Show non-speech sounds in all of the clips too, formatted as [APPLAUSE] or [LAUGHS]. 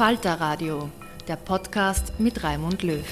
Falter Radio, der Podcast mit Raimund Löw.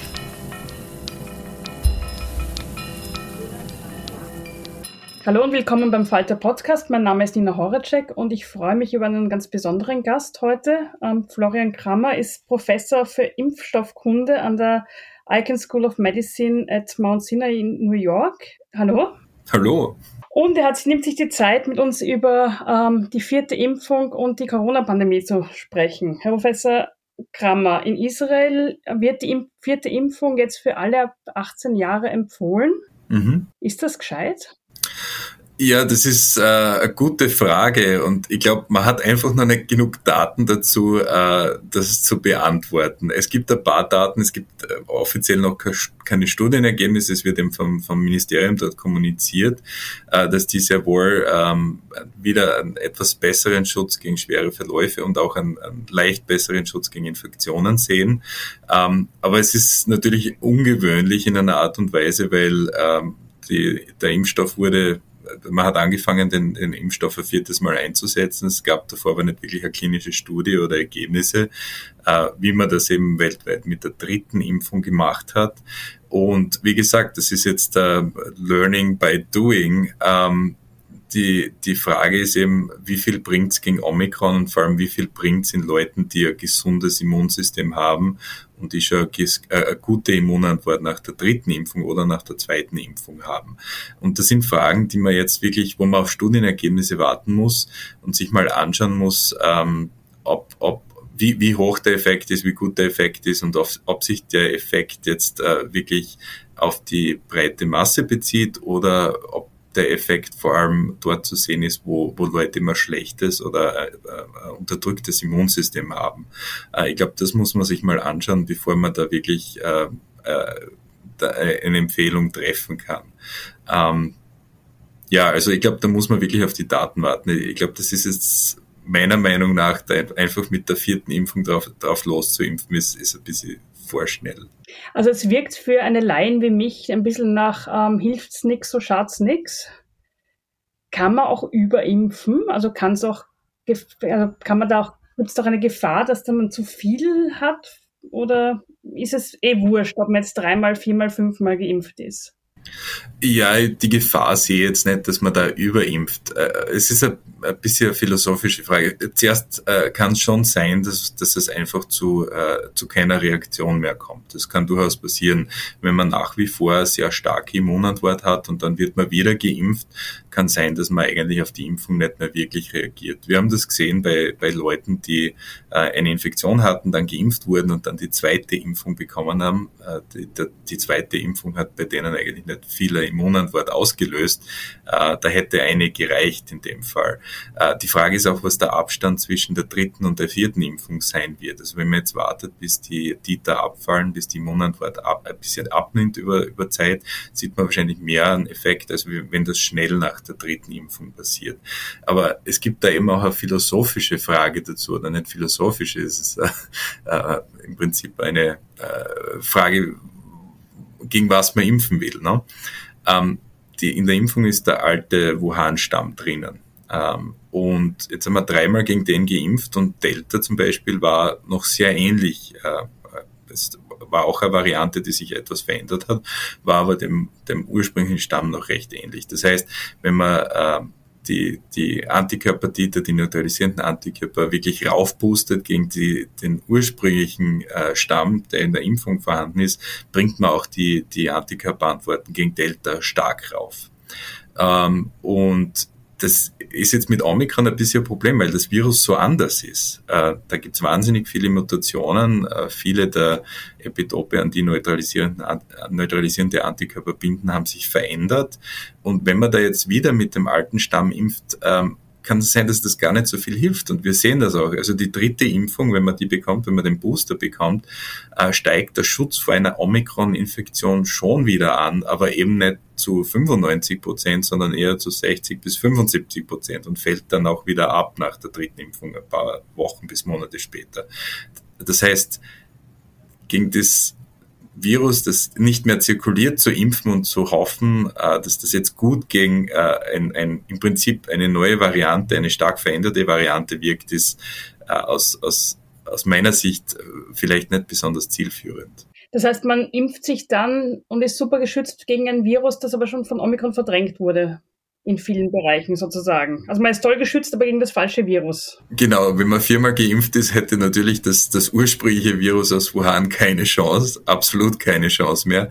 Hallo und willkommen beim Falter Podcast. Mein Name ist Nina Horacek und ich freue mich über einen ganz besonderen Gast heute. Ähm, Florian Krammer ist Professor für Impfstoffkunde an der Icahn School of Medicine at Mount Sinai in New York. Hallo. Hallo. Und er hat, nimmt sich die Zeit, mit uns über ähm, die vierte Impfung und die Corona-Pandemie zu sprechen. Herr Professor Krammer, in Israel wird die vierte Impfung jetzt für alle ab 18 Jahre empfohlen. Mhm. Ist das gescheit? Ja, das ist äh, eine gute Frage und ich glaube, man hat einfach noch nicht genug Daten dazu, äh, das zu beantworten. Es gibt ein paar Daten, es gibt äh, offiziell noch keine Studienergebnisse, es wird eben vom, vom Ministerium dort kommuniziert, äh, dass die sehr wohl ähm, wieder einen etwas besseren Schutz gegen schwere Verläufe und auch einen, einen leicht besseren Schutz gegen Infektionen sehen. Ähm, aber es ist natürlich ungewöhnlich in einer Art und Weise, weil ähm, die, der Impfstoff wurde man hat angefangen, den, den Impfstoff ein viertes Mal einzusetzen. Es gab davor aber nicht wirklich eine klinische Studie oder Ergebnisse, äh, wie man das eben weltweit mit der dritten Impfung gemacht hat. Und wie gesagt, das ist jetzt äh, Learning by Doing. Ähm, die, die Frage ist eben, wie viel bringt's gegen Omikron und vor allem wie viel bringt's in Leuten, die ein gesundes Immunsystem haben und die schon eine gute Immunantwort nach der dritten Impfung oder nach der zweiten Impfung haben. Und das sind Fragen, die man jetzt wirklich, wo man auf Studienergebnisse warten muss und sich mal anschauen muss, ähm, ob, ob wie, wie hoch der Effekt ist, wie gut der Effekt ist und auf, ob sich der Effekt jetzt äh, wirklich auf die breite Masse bezieht oder ob der Effekt vor allem dort zu sehen ist, wo, wo Leute immer schlechtes oder äh, äh, unterdrücktes Immunsystem haben. Äh, ich glaube, das muss man sich mal anschauen, bevor man da wirklich äh, äh, eine Empfehlung treffen kann. Ähm, ja, also ich glaube, da muss man wirklich auf die Daten warten. Ich glaube, das ist jetzt meiner Meinung nach einfach mit der vierten Impfung drauf, drauf loszuimpfen, ist, ist ein bisschen vorschnell. Also es wirkt für eine Laien wie mich ein bisschen nach ähm, hilft's nix, so schaut's nix. Kann man auch überimpfen? Also kann es auch, also kann man da auch, gibt es doch eine Gefahr, dass da man zu viel hat? Oder ist es eh wurscht, ob man jetzt dreimal, viermal, fünfmal geimpft ist? Ja, die Gefahr sehe ich jetzt nicht, dass man da überimpft. Äh, es ist ein, ein bisschen philosophische Frage. Zuerst äh, kann es schon sein, dass, dass es einfach zu, äh, zu keiner Reaktion mehr kommt. Das kann durchaus passieren, wenn man nach wie vor eine sehr starke Immunantwort hat und dann wird man wieder geimpft, kann sein, dass man eigentlich auf die Impfung nicht mehr wirklich reagiert. Wir haben das gesehen bei, bei Leuten, die äh, eine Infektion hatten, dann geimpft wurden und dann die zweite Impfung bekommen haben. Äh, die, die, zweite Impfung hat bei denen eigentlich nicht viele Immunantwort ausgelöst. Äh, da hätte eine gereicht in dem Fall. Äh, die Frage ist auch, was der Abstand zwischen der dritten und der vierten Impfung sein wird. Also wenn man jetzt wartet, bis die Titer abfallen, bis die Immunantwort ab, ein bisschen abnimmt über, über Zeit, sieht man wahrscheinlich mehr einen Effekt, als wenn das schnell nach der dritten Impfung passiert. Aber es gibt da eben auch eine philosophische Frage dazu, oder nicht philosophische, es ist äh, äh, im Prinzip eine äh, Frage, gegen was man impfen will. Ne? Ähm, die, in der Impfung ist der alte Wuhan-Stamm drinnen. Ähm, und jetzt haben wir dreimal gegen den geimpft und Delta zum Beispiel war noch sehr ähnlich. Äh, es war auch eine Variante, die sich etwas verändert hat, war aber dem, dem ursprünglichen Stamm noch recht ähnlich. Das heißt, wenn man äh, die, die Antikörpertiter, die neutralisierenden Antikörper wirklich raufboostet gegen die, den ursprünglichen äh, Stamm, der in der Impfung vorhanden ist, bringt man auch die, die Antikörperantworten gegen Delta stark rauf. Ähm, und das ist jetzt mit Omikron ein bisschen ein Problem, weil das Virus so anders ist. Äh, da gibt es wahnsinnig viele Mutationen. Äh, viele der Epitope, an die neutralisierende, neutralisierende Antikörper binden, haben sich verändert. Und wenn man da jetzt wieder mit dem alten Stamm impft, ähm, kann es sein, dass das gar nicht so viel hilft. Und wir sehen das auch. Also die dritte Impfung, wenn man die bekommt, wenn man den Booster bekommt, äh, steigt der Schutz vor einer Omikron-Infektion schon wieder an, aber eben nicht zu 95 Prozent, sondern eher zu 60 bis 75 Prozent und fällt dann auch wieder ab nach der dritten Impfung ein paar Wochen bis Monate später. Das heißt, gegen das Virus, das nicht mehr zirkuliert, zu impfen und zu hoffen, äh, dass das jetzt gut gegen äh, ein, ein, im Prinzip eine neue Variante, eine stark veränderte Variante wirkt, ist äh, aus, aus, aus meiner Sicht vielleicht nicht besonders zielführend. Das heißt, man impft sich dann und ist super geschützt gegen ein Virus, das aber schon von Omikron verdrängt wurde in vielen Bereichen sozusagen. Also man ist toll geschützt, aber gegen das falsche Virus. Genau, wenn man viermal geimpft ist, hätte natürlich das, das ursprüngliche Virus aus Wuhan keine Chance, absolut keine Chance mehr.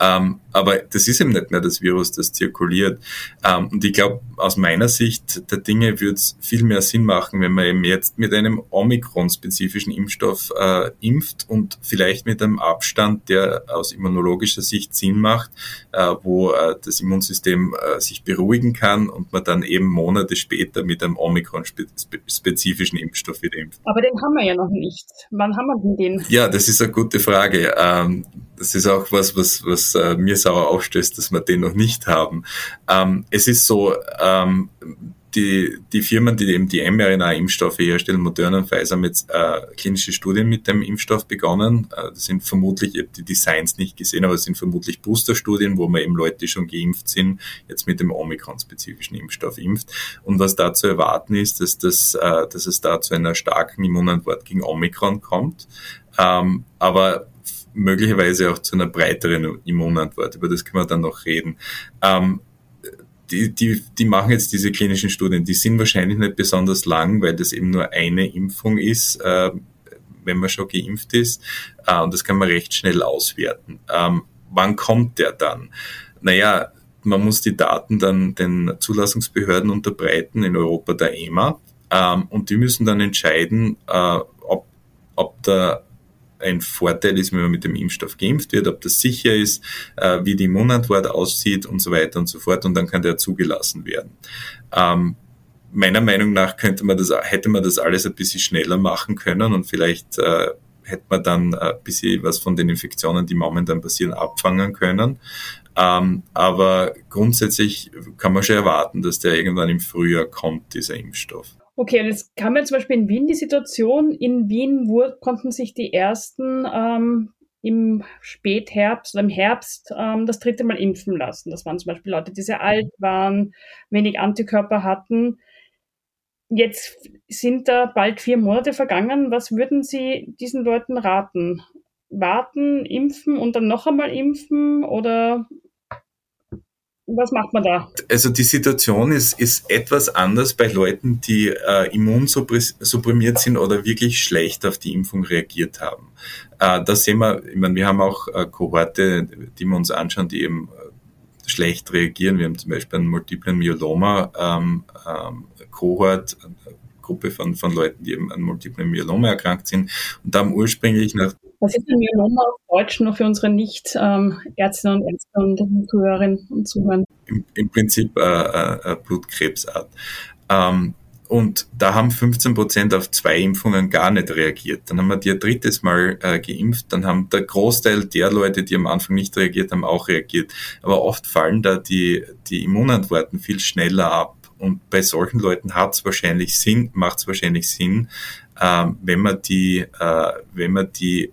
Ähm, aber das ist eben nicht mehr das Virus, das zirkuliert. Ähm, und ich glaube, aus meiner Sicht der Dinge würde es viel mehr Sinn machen, wenn man eben jetzt mit einem Omikron-spezifischen Impfstoff äh, impft und vielleicht mit einem Abstand, der aus immunologischer Sicht Sinn macht, äh, wo äh, das Immunsystem äh, sich beruhigen kann und man dann eben Monate später mit einem Omikron-spezifischen Impfstoff wieder impft. Aber den haben wir ja noch nicht. Wann haben wir denn den? Ja, das ist eine gute Frage. Ähm, das ist auch was, was, was äh, mir sauer aufstößt, dass wir den noch nicht haben. Ähm, es ist so, ähm, die, die Firmen, die eben die mRNA-Impfstoffe herstellen, Moderna und Pfizer, haben jetzt äh, klinische Studien mit dem Impfstoff begonnen. Äh, das sind vermutlich, ich habe die Designs nicht gesehen, aber es sind vermutlich Boosterstudien, wo man eben Leute, die schon geimpft sind, jetzt mit dem Omikron-spezifischen Impfstoff impft. Und was da zu erwarten ist, dass, das, äh, dass es da zu einer starken Immunantwort gegen Omikron kommt. Ähm, aber möglicherweise auch zu einer breiteren Immunantwort. Über das können wir dann noch reden. Ähm, die, die, die machen jetzt diese klinischen Studien, die sind wahrscheinlich nicht besonders lang, weil das eben nur eine Impfung ist, äh, wenn man schon geimpft ist. Äh, und das kann man recht schnell auswerten. Ähm, wann kommt der dann? Naja, man muss die Daten dann den Zulassungsbehörden unterbreiten, in Europa der EMA. Ähm, und die müssen dann entscheiden, äh, ob, ob der ein Vorteil ist, wenn man mit dem Impfstoff geimpft wird, ob das sicher ist, äh, wie die Immunantwort aussieht und so weiter und so fort und dann kann der zugelassen werden. Ähm, meiner Meinung nach könnte man das, hätte man das alles ein bisschen schneller machen können und vielleicht äh, hätte man dann ein bisschen was von den Infektionen, die momentan passieren, abfangen können. Ähm, aber grundsätzlich kann man schon erwarten, dass der irgendwann im Frühjahr kommt, dieser Impfstoff. Okay, und jetzt kam ja zum Beispiel in Wien die Situation, in Wien wurde, konnten sich die ersten ähm, im Spätherbst oder im Herbst ähm, das dritte Mal impfen lassen. Das waren zum Beispiel Leute, die sehr alt waren, wenig Antikörper hatten. Jetzt sind da bald vier Monate vergangen. Was würden Sie diesen Leuten raten? Warten, impfen und dann noch einmal impfen oder was macht man da? Also die Situation ist, ist etwas anders bei Leuten, die äh, immunsupprimiert sind oder wirklich schlecht auf die Impfung reagiert haben. Äh, da sehen wir, ich meine, wir haben auch äh, Kohorte, die wir uns anschauen, die eben äh, schlecht reagieren. Wir haben zum Beispiel einen multiplen Myeloma ähm, ähm, Kohort, Gruppe von, von Leuten, die eben an multiplen Myeloma erkrankt sind und haben ursprünglich nach was ist ein Myeloma auf Deutsch nur für unsere Nicht-Ärztinnen und Ärzte und Zuhörerinnen und Zuhörer? Im, im Prinzip äh, äh, Blutkrebsart. Ähm, und da haben 15 Prozent auf zwei Impfungen gar nicht reagiert. Dann haben wir die ein drittes Mal äh, geimpft. Dann haben der Großteil der Leute, die am Anfang nicht reagiert haben, auch reagiert. Aber oft fallen da die, die Immunantworten viel schneller ab. Und bei solchen Leuten hat es wahrscheinlich Sinn, macht es wahrscheinlich Sinn, äh, wenn man die, äh, wenn man die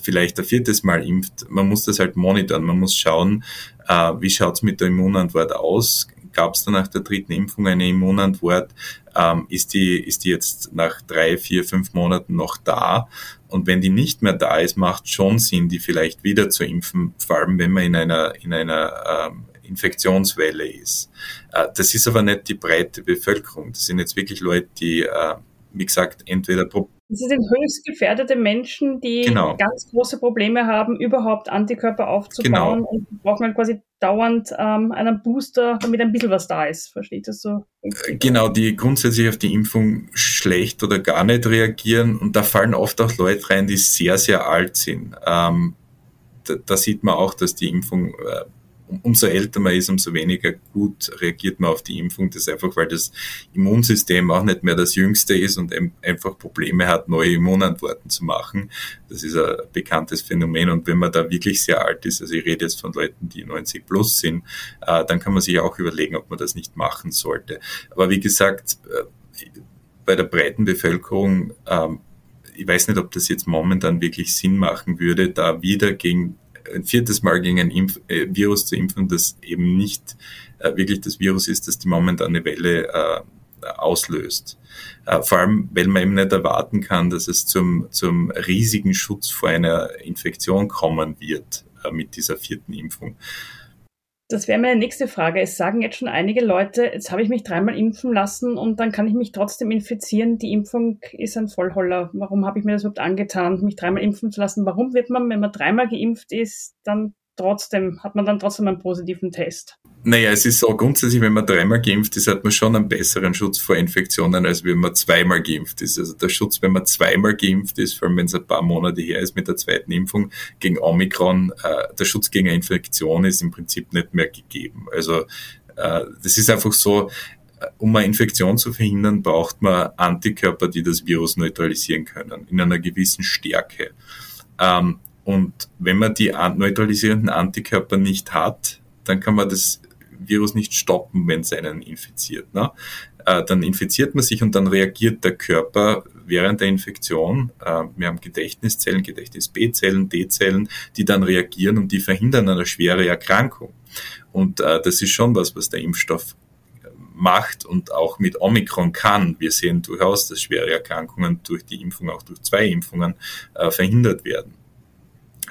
vielleicht ein viertes Mal impft, man muss das halt monitoren, man muss schauen, äh, wie schaut's mit der Immunantwort aus, gab es dann nach der dritten Impfung eine Immunantwort, ähm, ist, die, ist die jetzt nach drei, vier, fünf Monaten noch da? Und wenn die nicht mehr da ist, macht schon Sinn, die vielleicht wieder zu impfen, vor allem wenn man in einer, in einer ähm, Infektionswelle ist. Äh, das ist aber nicht die breite Bevölkerung. Das sind jetzt wirklich Leute, die, äh, wie gesagt, entweder das sind höchst gefährdete Menschen, die genau. ganz große Probleme haben, überhaupt Antikörper aufzubauen genau. und brauchen halt quasi dauernd ähm, einen Booster, damit ein bisschen was da ist. Versteht das so? Genau, die grundsätzlich auf die Impfung schlecht oder gar nicht reagieren und da fallen oft auch Leute rein, die sehr, sehr alt sind. Ähm, da, da, sieht man auch, dass die Impfung äh, umso älter man ist, umso weniger gut reagiert man auf die Impfung. Das ist einfach, weil das Immunsystem auch nicht mehr das jüngste ist und einfach Probleme hat, neue Immunantworten zu machen. Das ist ein bekanntes Phänomen. Und wenn man da wirklich sehr alt ist, also ich rede jetzt von Leuten, die 90 plus sind, äh, dann kann man sich auch überlegen, ob man das nicht machen sollte. Aber wie gesagt, äh, bei der breiten Bevölkerung, ähm, ich weiß nicht, ob das jetzt momentan wirklich Sinn machen würde, da wieder gegen ein viertes Mal gegen ein Impf äh, Virus zu impfen, das eben nicht äh, wirklich das Virus ist, das die momentane Welle äh, auslöst. Äh, vor allem, weil man eben nicht erwarten kann, dass es zum, zum riesigen Schutz vor einer Infektion kommen wird äh, mit dieser vierten Impfung. Das wäre meine nächste Frage. Es sagen jetzt schon einige Leute, jetzt habe ich mich dreimal impfen lassen und dann kann ich mich trotzdem infizieren. Die Impfung ist ein Vollholler. Warum habe ich mir das überhaupt angetan, mich dreimal impfen zu lassen? Warum wird man, wenn man dreimal geimpft ist, dann trotzdem, hat man dann trotzdem einen positiven Test? Naja, es ist so grundsätzlich, wenn man dreimal geimpft ist, hat man schon einen besseren Schutz vor Infektionen, als wenn man zweimal geimpft ist. Also der Schutz, wenn man zweimal geimpft ist, vor allem wenn es ein paar Monate her ist mit der zweiten Impfung gegen Omikron, äh, der Schutz gegen eine Infektion ist im Prinzip nicht mehr gegeben. Also äh, das ist einfach so, äh, um eine Infektion zu verhindern, braucht man Antikörper, die das Virus neutralisieren können, in einer gewissen Stärke. Ähm, und wenn man die neutralisierenden Antikörper nicht hat, dann kann man das Virus nicht stoppen, wenn es einen infiziert. Ne? Äh, dann infiziert man sich und dann reagiert der Körper während der Infektion. Äh, wir haben Gedächtniszellen, Gedächtnis B-Zellen, D-Zellen, die dann reagieren und die verhindern eine schwere Erkrankung. Und äh, das ist schon was, was der Impfstoff macht und auch mit Omikron kann. Wir sehen durchaus, dass schwere Erkrankungen durch die Impfung, auch durch zwei Impfungen, verhindert werden.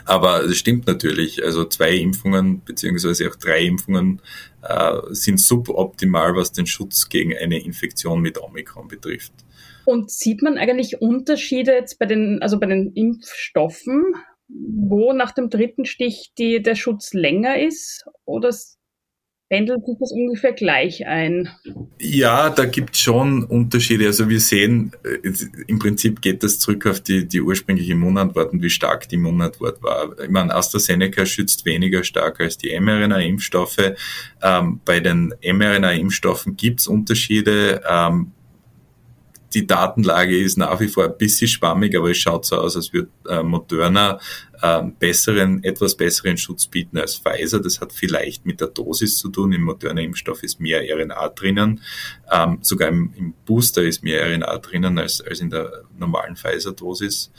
Aber es stimmt natürlich, also zwei Impfungen beziehungsweise auch drei Impfungen äh, sind suboptimal, was den Schutz gegen eine Infektion mit Omikron betrifft. Und sieht man eigentlich Unterschiede jetzt bei den, also bei den Impfstoffen, wo nach dem dritten Stich die, der Schutz länger ist? Oder pendelt sich das ungefähr gleich ein? Ja, da gibt es schon Unterschiede. Also wir sehen, äh, im Prinzip geht das zurück auf die, die ursprüngliche Immunantwort und wie stark die Immunantwort war. Ich meine, AstraZeneca schützt weniger stark als die mRNA-Impfstoffe. Ähm, bei den mRNA-Impfstoffen gibt es Unterschiede. Ähm, die Datenlage ist nach wie vor ein bisschen schwammig, aber es schaut so aus, als würde äh, Moderna äh, besseren, etwas besseren Schutz bieten als Pfizer. Das hat vielleicht mit der Dosis zu tun. Im modernen Impfstoff ist mehr RNA drinnen. Ähm, sogar im, im, Booster ist mehr RNA drinnen als, als in der normalen Pfizer-Dosis.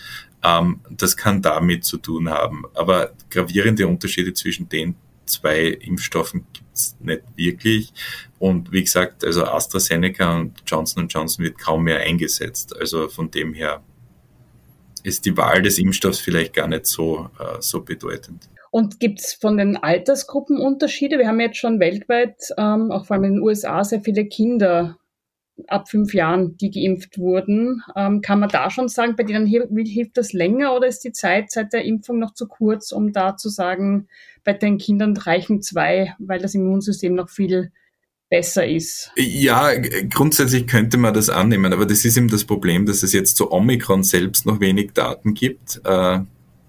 Ähm, das kann damit zu tun haben. Aber gravierende Unterschiede zwischen den zwei Impfstoffen gibt's nicht wirklich. Und wie gesagt, also AstraZeneca und Johnson Johnson wird kaum mehr eingesetzt. Also von dem her ist die Wahl des Impfstoffs vielleicht gar nicht so, äh, so bedeutend. Und gibt es von den Altersgruppen Unterschiede? Wir haben jetzt schon weltweit, ähm, auch vor allem in den USA, sehr viele Kinder ab fünf Jahren, die geimpft wurden. Ähm, kann man da schon sagen, bei denen hilft das länger oder ist die Zeit seit der Impfung noch zu kurz, um da zu sagen, bei den Kindern reichen zwei, weil das Immunsystem noch viel besser ist. Ja, grundsätzlich könnte man das annehmen, aber das ist eben das Problem, dass es jetzt zu Omikron selbst noch wenig Daten gibt. Äh,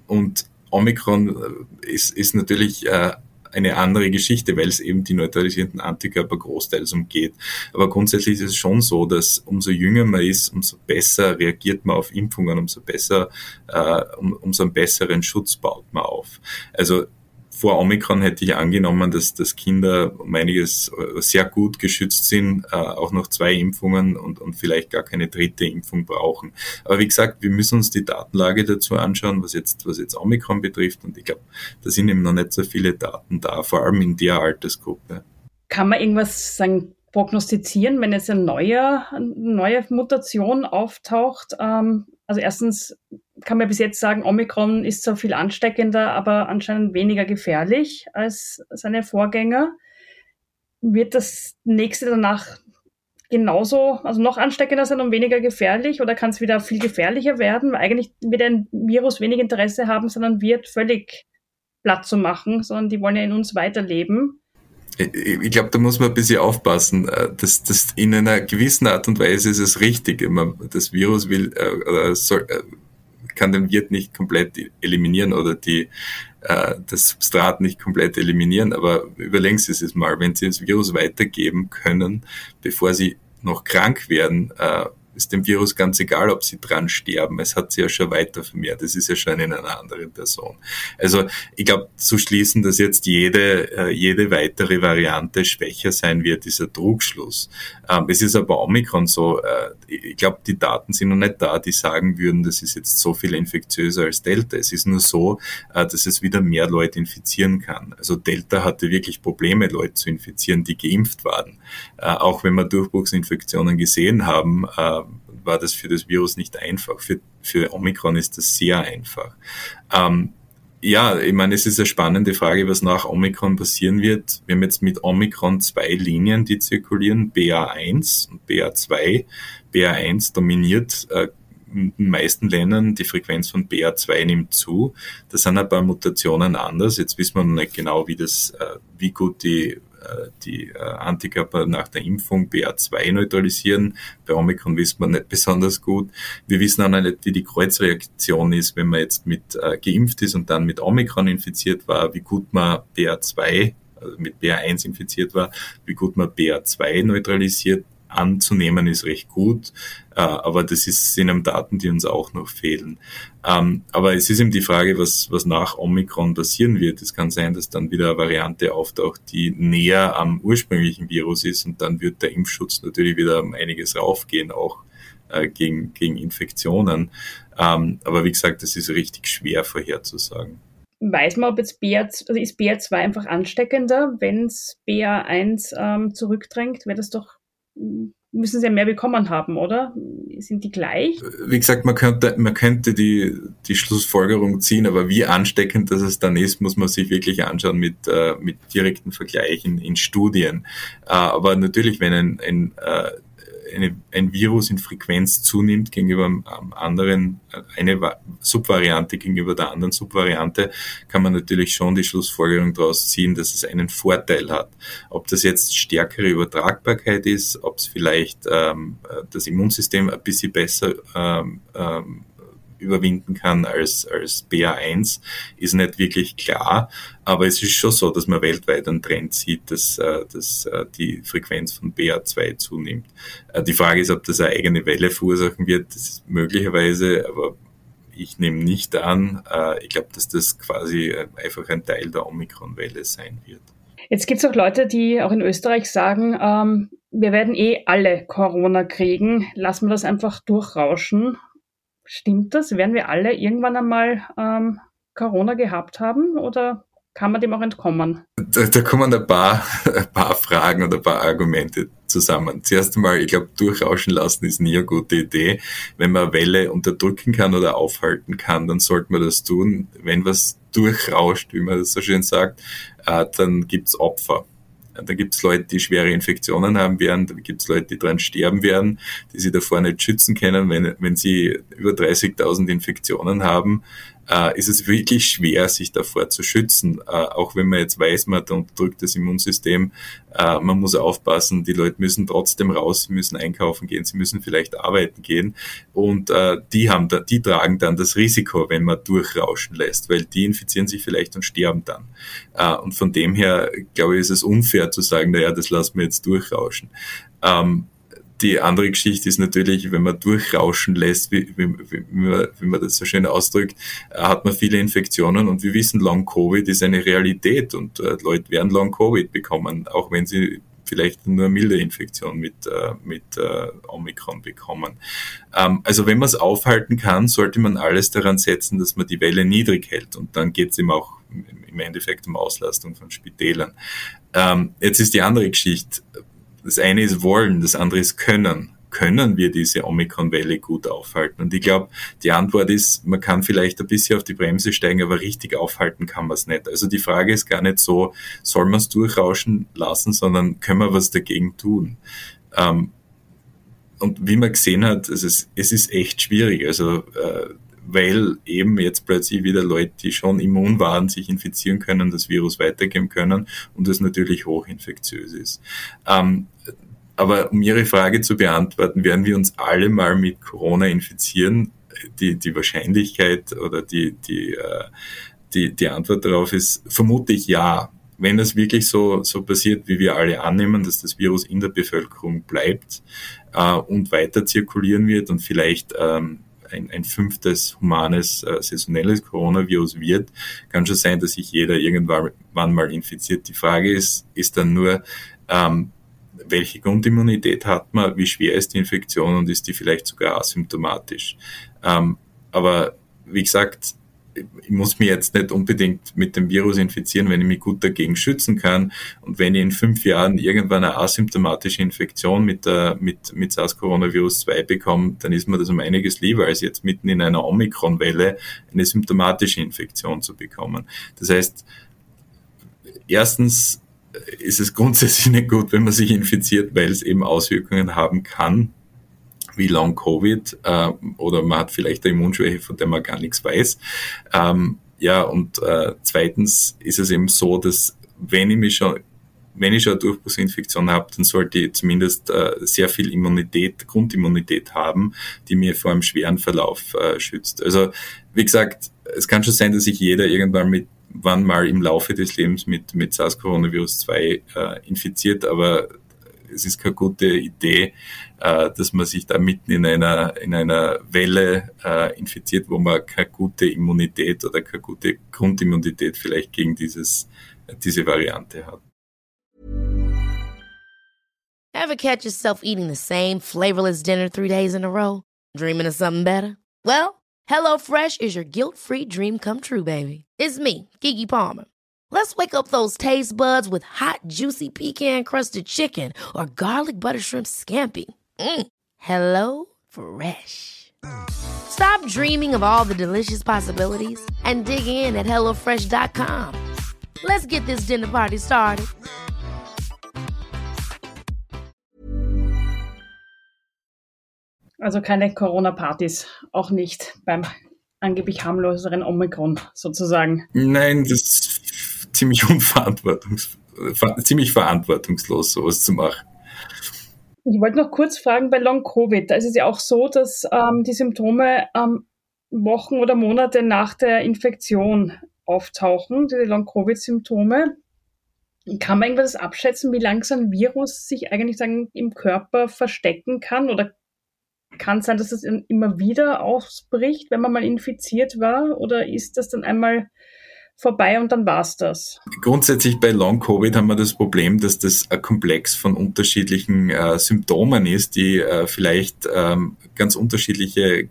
und Omikron ist, ist natürlich äh, eine andere Geschichte, weil es eben die neutralisierenden Antikörper großteils umgeht. Aber grundsätzlich ist es schon so, dass umso jünger man ist, umso besser reagiert man auf Impfungen, umso besser, äh, um, umso einen besseren Schutz baut man auf. Also vor Omikron hätte ich angenommen, dass, dass Kinder um einiges äh, sehr gut geschützt sind, äh, auch noch zwei Impfungen und, und vielleicht gar keine dritte Impfung brauchen. Aber wie gesagt, wir müssen uns die Datenlage dazu anschauen, was jetzt, was jetzt Omikron betrifft. Und ich glaube, da sind eben noch nicht so viele Daten da, vor allem in der Altersgruppe. Kann man irgendwas sagen, prognostizieren, wenn jetzt eine neue, eine neue Mutation auftaucht? Ähm, also erstens kann man bis jetzt sagen, Omikron ist zwar viel ansteckender, aber anscheinend weniger gefährlich als seine Vorgänger. Wird das nächste danach genauso, also noch ansteckender sein und weniger gefährlich oder kann es wieder viel gefährlicher werden? Weil eigentlich wird ein Virus wenig Interesse haben, sondern wird völlig platt zu machen, sondern die wollen ja in uns weiterleben. Ich glaube, da muss man ein bisschen aufpassen. Äh, das, das in einer gewissen Art und Weise ist es richtig. Das Virus will, äh, soll, äh, kann den Wirt nicht komplett eliminieren oder die, äh, das Substrat nicht komplett eliminieren. Aber überlegen Sie es mal, wenn Sie das Virus weitergeben können, bevor Sie noch krank werden, äh, ist dem Virus ganz egal, ob sie dran sterben. Es hat sie ja schon weiter vermehrt. Es ist ja schon in einer anderen Person. Also ich glaube, zu schließen, dass jetzt jede, äh, jede weitere Variante schwächer sein wird, ist ein Trugschluss. Ähm, es ist aber Omikron so, äh, ich glaube, die Daten sind noch nicht da, die sagen würden, das ist jetzt so viel infektiöser als Delta. Es ist nur so, äh, dass es wieder mehr Leute infizieren kann. Also Delta hatte wirklich Probleme, Leute zu infizieren, die geimpft waren. Auch wenn wir Durchbruchsinfektionen gesehen haben, war das für das Virus nicht einfach. Für, für Omikron ist das sehr einfach. Ähm, ja, ich meine, es ist eine spannende Frage, was nach Omikron passieren wird. Wir haben jetzt mit Omikron zwei Linien, die zirkulieren, BA1 und BA2. BA1 dominiert äh, in den meisten Ländern, die Frequenz von BA2 nimmt zu. Da sind ein paar Mutationen anders. Jetzt wissen wir noch nicht genau, wie das, äh, wie gut die die äh, Antikörper nach der Impfung BA2 neutralisieren. Bei Omikron wissen wir nicht [LAUGHS] besonders gut. Wir wissen auch nicht, wie die Kreuzreaktion ist, wenn man jetzt mit äh, geimpft ist und dann mit Omikron infiziert war, wie gut man BA2 also mit BA1 infiziert war, wie gut man BA2 neutralisiert anzunehmen ist recht gut, äh, aber das ist, sind eben Daten, die uns auch noch fehlen. Ähm, aber es ist eben die Frage, was, was nach Omikron passieren wird. Es kann sein, dass dann wieder eine Variante auftaucht, die näher am ursprünglichen Virus ist und dann wird der Impfschutz natürlich wieder um einiges raufgehen, auch äh, gegen, gegen Infektionen. Ähm, aber wie gesagt, das ist richtig schwer vorherzusagen weiß man, ob jetzt BA, also ist BA2 einfach ansteckender, wenn es BA1 ähm, zurückdrängt, wäre das doch müssen sie ja mehr bekommen haben, oder? Sind die gleich? Wie gesagt, man könnte, man könnte die, die Schlussfolgerung ziehen, aber wie ansteckend das es dann ist, muss man sich wirklich anschauen mit, äh, mit direkten Vergleichen in Studien. Äh, aber natürlich, wenn ein, ein äh, eine, ein Virus in Frequenz zunimmt gegenüber einem anderen, eine Subvariante gegenüber der anderen Subvariante, kann man natürlich schon die Schlussfolgerung daraus ziehen, dass es einen Vorteil hat. Ob das jetzt stärkere Übertragbarkeit ist, ob es vielleicht ähm, das Immunsystem ein bisschen besser ähm, ähm, überwinden kann als, als BA1, ist nicht wirklich klar. Aber es ist schon so, dass man weltweit einen Trend sieht, dass, äh, dass äh, die Frequenz von BA2 zunimmt. Äh, die Frage ist, ob das eine eigene Welle verursachen wird. Das ist möglicherweise, aber ich nehme nicht an. Ich glaube, dass das quasi einfach ein Teil der Omikron-Welle sein wird. Jetzt gibt es auch Leute, die auch in Österreich sagen, ähm, wir werden eh alle Corona kriegen, lassen wir das einfach durchrauschen. Stimmt das? Werden wir alle irgendwann einmal ähm, Corona gehabt haben oder kann man dem auch entkommen? Da, da kommen ein paar, [LAUGHS] ein paar Fragen oder ein paar Argumente zusammen. Zuerst einmal, ich glaube, durchrauschen lassen ist nie eine gute Idee. Wenn man Welle unterdrücken kann oder aufhalten kann, dann sollte man das tun. Wenn was durchrauscht, wie man das so schön sagt, äh, dann gibt's Opfer. Da gibt es Leute, die schwere Infektionen haben werden, da gibt es Leute, die dran sterben werden, die sie davor nicht schützen können. Wenn, wenn sie über 30.000 Infektionen haben, äh, ist es wirklich schwer, sich davor zu schützen. Äh, auch wenn man jetzt weiß, man hat unterdrücktes Immunsystem, äh, man muss aufpassen, die Leute müssen trotzdem raus, sie müssen einkaufen gehen, sie müssen vielleicht arbeiten gehen und äh, die haben da, die tragen dann das Risiko, wenn man durchrauschen lässt, weil die infizieren sich vielleicht und sterben dann. Äh, und von dem her, glaube ich, ist es unfair zu sagen, naja, das lassen wir jetzt durchrauschen. Ähm, die andere Geschichte ist natürlich, wenn man durchrauschen lässt, wie, wie, wie, man, wie man das so schön ausdrückt, äh, hat man viele Infektionen und wir wissen, Long-Covid ist eine Realität und äh, Leute werden Long-Covid bekommen, auch wenn sie vielleicht nur milde Infektion mit, äh, mit äh, Omikron bekommen. Ähm, also wenn man es aufhalten kann, sollte man alles daran setzen, dass man die Welle niedrig hält und dann geht es eben auch im Endeffekt um Auslastung von Spitälern. Ähm, jetzt ist die andere Geschichte das eine ist wollen, das andere ist können. Können wir diese Omikron-Welle gut aufhalten? Und ich glaube, die Antwort ist, man kann vielleicht ein bisschen auf die Bremse steigen, aber richtig aufhalten kann man es nicht. Also die Frage ist gar nicht so, soll man es durchrauschen lassen, sondern können wir was dagegen tun? Ähm, und wie man gesehen hat, es ist, es ist echt schwierig. Also äh, weil eben jetzt plötzlich wieder Leute, die schon immun waren, sich infizieren können, das Virus weitergeben können und das natürlich hochinfektiös ist. Ähm, aber um Ihre Frage zu beantworten, werden wir uns alle mal mit Corona infizieren? Die, die Wahrscheinlichkeit oder die, die, äh, die, die Antwort darauf ist vermutlich ja. Wenn das wirklich so, so passiert, wie wir alle annehmen, dass das Virus in der Bevölkerung bleibt äh, und weiter zirkulieren wird und vielleicht ähm, ein, ein fünftes humanes äh, saisonelles Coronavirus wird, kann schon sein, dass sich jeder irgendwann mal infiziert. Die Frage ist, ist dann nur, ähm, welche Grundimmunität hat man, wie schwer ist die Infektion und ist die vielleicht sogar asymptomatisch. Ähm, aber wie gesagt, ich muss mich jetzt nicht unbedingt mit dem Virus infizieren, wenn ich mich gut dagegen schützen kann. Und wenn ich in fünf Jahren irgendwann eine asymptomatische Infektion mit, der, mit, mit SARS-Coronavirus 2 bekomme, dann ist mir das um einiges lieber, als jetzt mitten in einer Omikron-Welle eine symptomatische Infektion zu bekommen. Das heißt, erstens ist es [LAUGHS] grundsätzlich nicht gut, wenn man sich infiziert, weil es eben Auswirkungen haben kann wie Long Covid äh, oder man hat vielleicht eine Immunschwäche, von der man gar nichts weiß. Ähm, ja, und äh, zweitens ist es eben so, dass wenn ich mich schon wenn ich schon eine Durchbruchsinfektion habe, dann sollte ich zumindest äh, sehr viel Immunität, Grundimmunität haben, die mir vor einem schweren Verlauf äh, schützt. Also wie gesagt, es kann schon sein, dass sich jeder irgendwann mit wann mal im Laufe des Lebens mit, mit SARS-Coronavirus 2 äh, infiziert, aber es ist keine gute Idee, äh, dass man sich da mitten in einer, in einer Welle äh, infiziert, wo man keine gute Immunität oder keine gute Grundimmunität vielleicht gegen dieses, diese Variante hat. Ever catch yourself eating the same flavorless dinner three days in a row? Dreaming of something better? Well, HelloFresh is your guilt-free dream come true, baby. It's me, Kiki Palmer. Let's wake up those taste buds with hot, juicy pecan crusted chicken or garlic butter shrimp scampi. Mm. Hello Fresh. Stop dreaming of all the delicious possibilities and dig in at HelloFresh.com. Let's get this dinner party started. Also keine Corona-Partys, auch nicht beim angeblich harmloseren Omikron sozusagen. Nein, das ziemlich [LAUGHS] unverantwortungs ziemlich verantwortungslos, sowas zu machen. Ich wollte noch kurz fragen bei Long Covid. Da ist es ja auch so, dass ähm, die Symptome ähm, Wochen oder Monate nach der Infektion auftauchen, diese Long Covid-Symptome. Kann man irgendwas abschätzen, wie langsam Virus sich eigentlich sagen, im Körper verstecken kann? Oder kann es sein, dass es immer wieder ausbricht, wenn man mal infiziert war? Oder ist das dann einmal vorbei und dann war's das. Grundsätzlich bei Long Covid haben wir das Problem, dass das ein Komplex von unterschiedlichen äh, Symptomen ist, die äh, vielleicht ähm, ganz unterschiedliche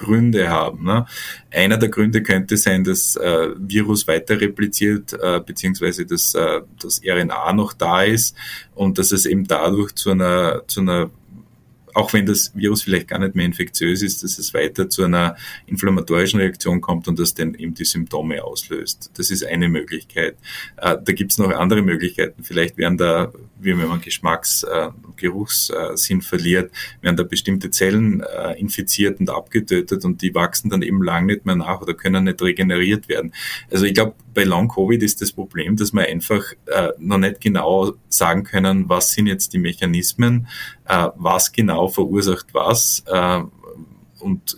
Gründe haben. Ne? Einer der Gründe könnte sein, dass äh, Virus weiter repliziert, äh, beziehungsweise dass äh, das RNA noch da ist und dass es eben dadurch zu einer, zu einer auch wenn das Virus vielleicht gar nicht mehr infektiös ist, dass es weiter zu einer inflammatorischen Reaktion kommt und das dann eben die Symptome auslöst. Das ist eine Möglichkeit. Äh, da gibt es noch andere Möglichkeiten. Vielleicht werden da, wie wenn man Geschmacks-, äh, Geruchssinn verliert, werden da bestimmte Zellen äh, infiziert und abgetötet und die wachsen dann eben lang nicht mehr nach oder können nicht regeneriert werden. Also ich glaube, bei Long-Covid ist das Problem, dass wir einfach äh, noch nicht genau sagen können, was sind jetzt die Mechanismen, äh, was genau verursacht was äh, und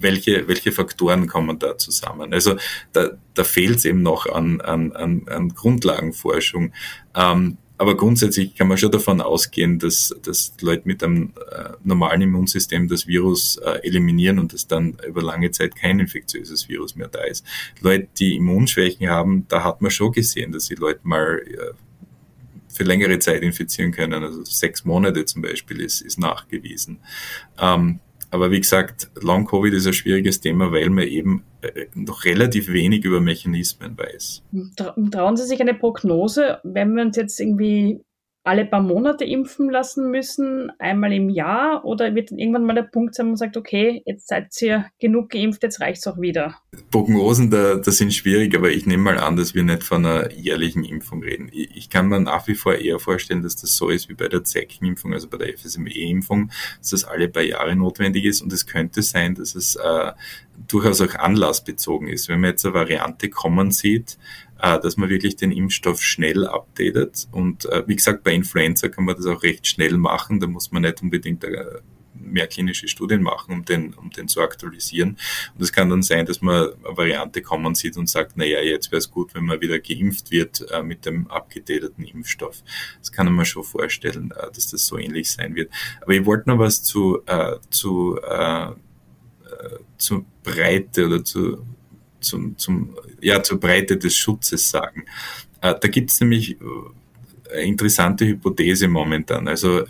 welche, welche Faktoren kommen da zusammen. Also da, da fehlt es eben noch an, an, an Grundlagenforschung. Ähm, aber grundsätzlich kann man schon davon ausgehen, dass, dass Leute mit einem äh, normalen Immunsystem das Virus äh, eliminieren und dass dann über lange Zeit kein infektiöses Virus mehr da ist. Leute, die Immunschwächen haben, da hat man schon gesehen, dass die Leute mal äh, für längere Zeit infizieren können. Also sechs Monate zum Beispiel ist, ist nachgewiesen. Ähm, aber wie gesagt, Long-Covid ist ein schwieriges Thema, weil man eben noch relativ wenig über Mechanismen weiß. Trauen Sie sich eine Prognose, wenn wir uns jetzt irgendwie alle paar Monate impfen lassen müssen, einmal im Jahr? Oder wird irgendwann mal der Punkt sein, wo man sagt, okay, jetzt seid ihr genug geimpft, jetzt reicht's auch wieder? Prognosen, da, da sind schwierig, aber ich nehme mal an, dass wir nicht von einer jährlichen Impfung reden. Ich, ich kann mir nach wie vor eher vorstellen, dass das so ist wie bei der Zeckenimpfung, also bei der FSME-Impfung, dass das alle paar Jahre notwendig ist und es könnte sein, dass es äh, durchaus auch anlassbezogen ist. Wenn man jetzt eine Variante kommen sieht, dass man wirklich den Impfstoff schnell updatet. Und äh, wie gesagt, bei Influenza kann man das auch recht schnell machen. Da muss man nicht unbedingt äh, mehr klinische Studien machen, um den, um den zu aktualisieren. Und es kann dann sein, dass man eine Variante kommen sieht und sagt, na ja, jetzt wäre es gut, wenn man wieder geimpft wird äh, mit dem abgedateten Impfstoff. Das kann man schon vorstellen, dass das so ähnlich sein wird. Aber ich wollte noch was zu, äh, zu, äh, zu Breite oder zu zum, zum, ja, zur Breite des Schutzes sagen. Äh, da gibt es nämlich äh, eine interessante Hypothese momentan. Also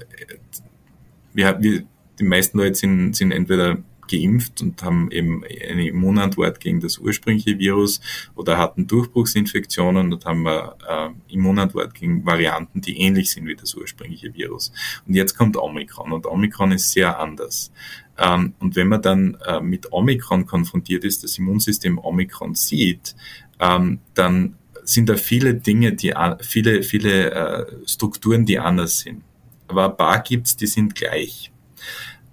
wir, wir, die meisten Leute sind, sind entweder geimpft und haben eben eine Immunantwort gegen das ursprüngliche Virus oder hatten Durchbruchsinfektionen und haben eine äh, Immunantwort gegen Varianten, die ähnlich sind wie das ursprüngliche Virus. Und jetzt kommt Omikron und Omikron ist sehr anders. Ähm, und wenn man dann äh, mit Omikron konfrontiert ist, das Immunsystem Omikron sieht, ähm, dann sind da viele Dinge, die viele, viele äh, Strukturen, die anders sind. Aber ein paar gibt's, die sind gleich.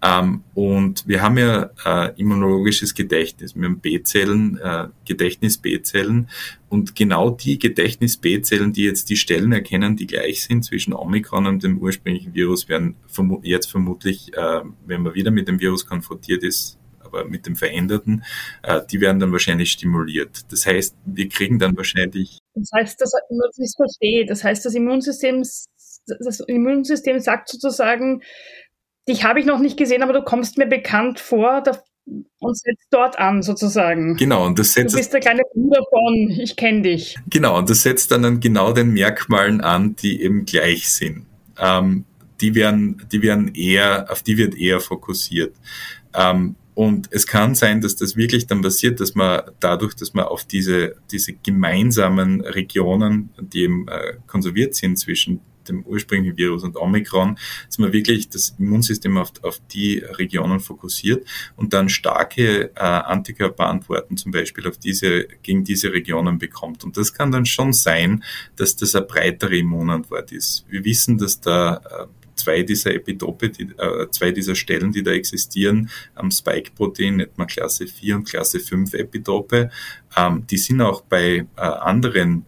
Ähm, und wir haben ja äh, immunologisches Gedächtnis. Wir haben B-Zellen, äh, Gedächtnis B-Zellen. Und genau die Gedächtnis B-Zellen, die jetzt die Stellen erkennen, die gleich sind zwischen Omikron und dem ursprünglichen Virus, werden vermu jetzt vermutlich, äh, wenn man wieder mit dem Virus konfrontiert ist, aber mit dem Veränderten, äh, die werden dann wahrscheinlich stimuliert. Das heißt, wir kriegen dann wahrscheinlich. Das heißt, das, dass ich verstehe, das heißt, das Immunsystem, das Immunsystem sagt sozusagen, dich habe ich noch nicht gesehen, aber du kommst mir bekannt vor und setzt dort an, sozusagen. Genau, und das setzt. Du bist der kleine Bruder von, ich kenne dich. Genau, und das setzt dann an genau den Merkmalen an, die eben gleich sind. Ähm, die werden, die werden eher, auf die wird eher fokussiert. Ähm, und es kann sein, dass das wirklich dann passiert, dass man dadurch, dass man auf diese, diese gemeinsamen Regionen, die eben äh, konserviert sind zwischen dem ursprünglichen Virus und Omikron, dass man wirklich das Immunsystem auf, auf die Regionen fokussiert und dann starke äh, Antikörperantworten zum Beispiel auf diese, gegen diese Regionen bekommt. Und das kann dann schon sein, dass das eine breitere Immunantwort ist. Wir wissen, dass da äh, zwei dieser Epitope, die, äh, zwei dieser Stellen, die da existieren, am Spike-Protein, etwa Klasse 4 und Klasse 5 Epitope, ähm, die sind auch bei äh, anderen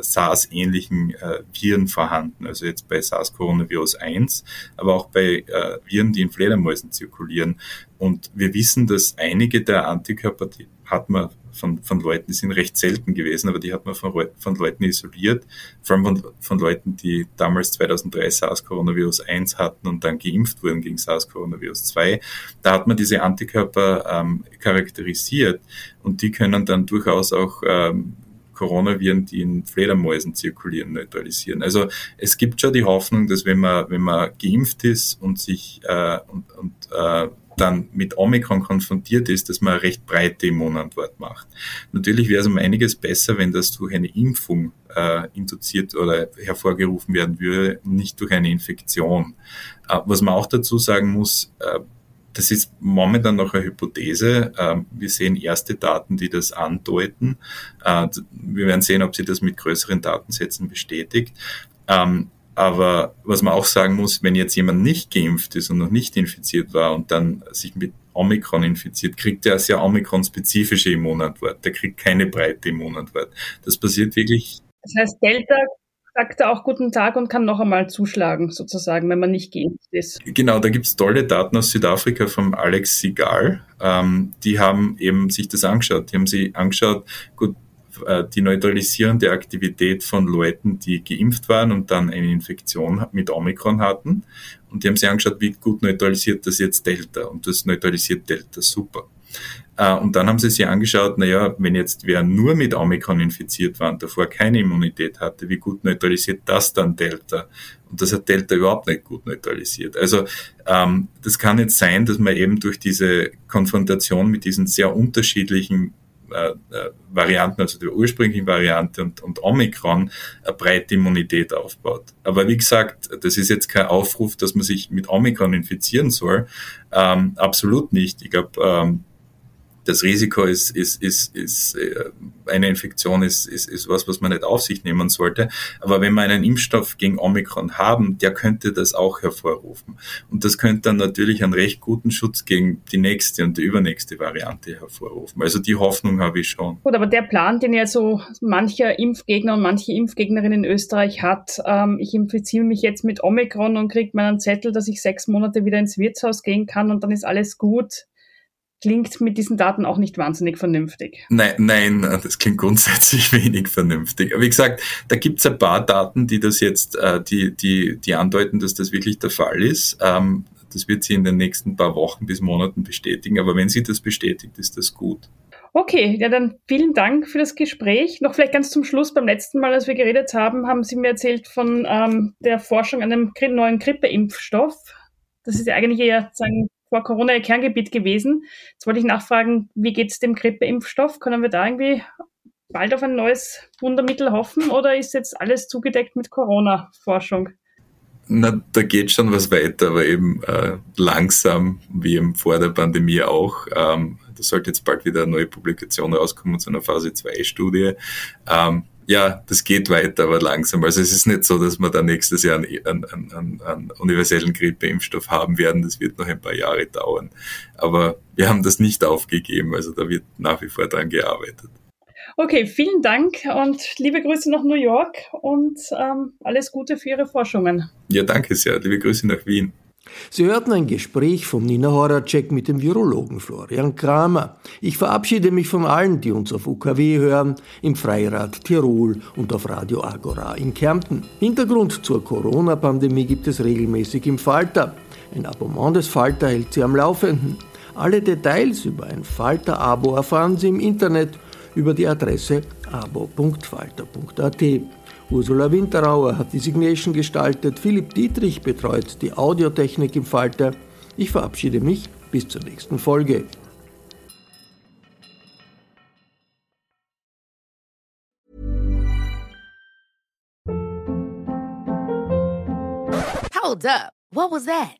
SARS-ähnlichen äh, Viren vorhanden. Also jetzt bei SARS-Coronavirus 1, aber auch bei äh, Viren, die in Fledermäusen zirkulieren. Und wir wissen, dass einige der Antikörper, die hat man von, von Leuten, die sind recht selten gewesen, aber die hat man von, von Leuten isoliert, vor allem von, von Leuten, die damals 2003 SARS-Coronavirus 1 hatten und dann geimpft wurden gegen SARS-Coronavirus 2. Da hat man diese Antikörper ähm, charakterisiert und die können dann durchaus auch ähm, Coronaviren, die in Fledermäusen zirkulieren, neutralisieren. Also es gibt schon die Hoffnung, dass wenn man, wenn man geimpft ist und sich äh, und, und äh, dann mit Omikron konfrontiert ist, dass man eine recht breite Immunantwort macht. Natürlich wäre es um einiges besser, wenn das durch eine Impfung äh, induziert oder hervorgerufen werden würde, nicht durch eine Infektion. Äh, was man auch dazu sagen muss, äh, das ist momentan noch eine Hypothese. Ähm, wir sehen erste Daten, die das andeuten. Äh, wir werden sehen, ob sie das mit größeren Datensätzen bestätigt. Ähm, aber was man auch sagen muss, wenn jetzt jemand nicht geimpft ist und noch nicht infiziert war und dann sich mit Omikron infiziert, kriegt er sehr Omikron-spezifische Immunantwort. Der kriegt keine breite Immunantwort. Das passiert wirklich. Das heißt, Delta sagt er auch guten Tag und kann noch einmal zuschlagen, sozusagen, wenn man nicht geimpft ist. Genau, da gibt's tolle Daten aus Südafrika vom Alex Sigal. Ähm, die haben eben sich das angeschaut. Die haben sich angeschaut, gut, äh, die neutralisierende Aktivität von Leuten, die geimpft waren und dann eine Infektion mit Omikron hatten. Und die haben sich angeschaut, wie gut neutralisiert das jetzt Delta. Und das neutralisiert Delta super. Äh, und dann haben sie sich angeschaut, naja, wenn jetzt wer nur mit Omikron infiziert war und davor keine Immunität hatte, wie gut neutralisiert das dann Delta? Und das hat Delta überhaupt nicht gut neutralisiert. Also ähm, das kann jetzt sein, dass man eben durch diese Konfrontation mit diesen sehr unterschiedlichen äh, äh, Varianten, also der ursprünglichen Variante und, und Omikron, eine breite Immunität aufbaut. Aber wie gesagt, das ist jetzt kein Aufruf, dass man sich mit Omikron infizieren soll. Ähm, absolut nicht. Ich glaube, ähm, das Risiko ist, ist, ist, ist äh, eine Infektion ist, ist, ist was, was man nicht auf sich nehmen sollte. Aber wenn wir einen Impfstoff gegen Omikron haben, der könnte das auch hervorrufen. Und das könnte dann natürlich einen recht guten Schutz gegen die nächste und die übernächste Variante hervorrufen. Also die Hoffnung habe ich schon. Gut, aber der Plan, den ja so mancher Impfgegner und manche Impfgegnerin in Österreich hat, ähm, ich infiziere mich jetzt mit Omikron und kriege meinen Zettel, dass ich sechs Monate wieder ins Wirtshaus gehen kann und dann ist alles gut klingt mit diesen Daten auch nicht wahnsinnig vernünftig. Nein, nein, das klingt grundsätzlich [LAUGHS] wenig vernünftig. Aber wie gesagt, da gibt es ein paar Daten, die das jetzt, äh, die, die, die andeuten, dass das wirklich der Fall ist. Ähm, das wird sie in den nächsten paar Wochen bis Monaten bestätigen. Aber wenn sie das bestätigt, ist das gut. Okay, ja dann vielen Dank für das Gespräch. Noch vielleicht ganz zum Schluss, beim letzten Mal, als wir geredet haben, haben Sie mir erzählt von ähm, der Forschung an einem neuen Grippeimpfstoff. Das ist ja eigentlich eher sagen, vor Corona ihr Kerngebiet gewesen. Jetzt wollte ich nachfragen, wie geht es dem Grippeimpfstoff? Können wir da irgendwie bald auf ein neues Wundermittel hoffen oder ist jetzt alles zugedeckt mit Corona-Forschung? Na, da geht schon was weiter, aber eben äh, langsam, wie eben vor der Pandemie auch. Ähm, da sollte jetzt bald wieder eine neue Publikation rauskommen zu einer Phase 2-Studie. Ähm, ja, das geht weiter, aber langsam. Also es ist nicht so, dass wir da nächstes Jahr einen, einen, einen, einen universellen Grippeimpfstoff haben werden. Das wird noch ein paar Jahre dauern. Aber wir haben das nicht aufgegeben. Also da wird nach wie vor dran gearbeitet. Okay, vielen Dank und liebe Grüße nach New York und ähm, alles Gute für Ihre Forschungen. Ja, danke sehr. Liebe Grüße nach Wien. Sie hörten ein Gespräch von Nina Horacek mit dem Virologen Florian Kramer. Ich verabschiede mich von allen, die uns auf UKW hören, im Freirad Tirol und auf Radio Agora in Kärnten. Hintergrund zur Corona-Pandemie gibt es regelmäßig im Falter. Ein Abonnement des Falter hält Sie am Laufenden. Alle Details über ein Falter-Abo erfahren Sie im Internet über die Adresse abo.falter.at. Ursula Winterauer hat die Signation gestaltet, Philipp Dietrich betreut die Audiotechnik im Falter. Ich verabschiede mich bis zur nächsten Folge. Hold up. What was that?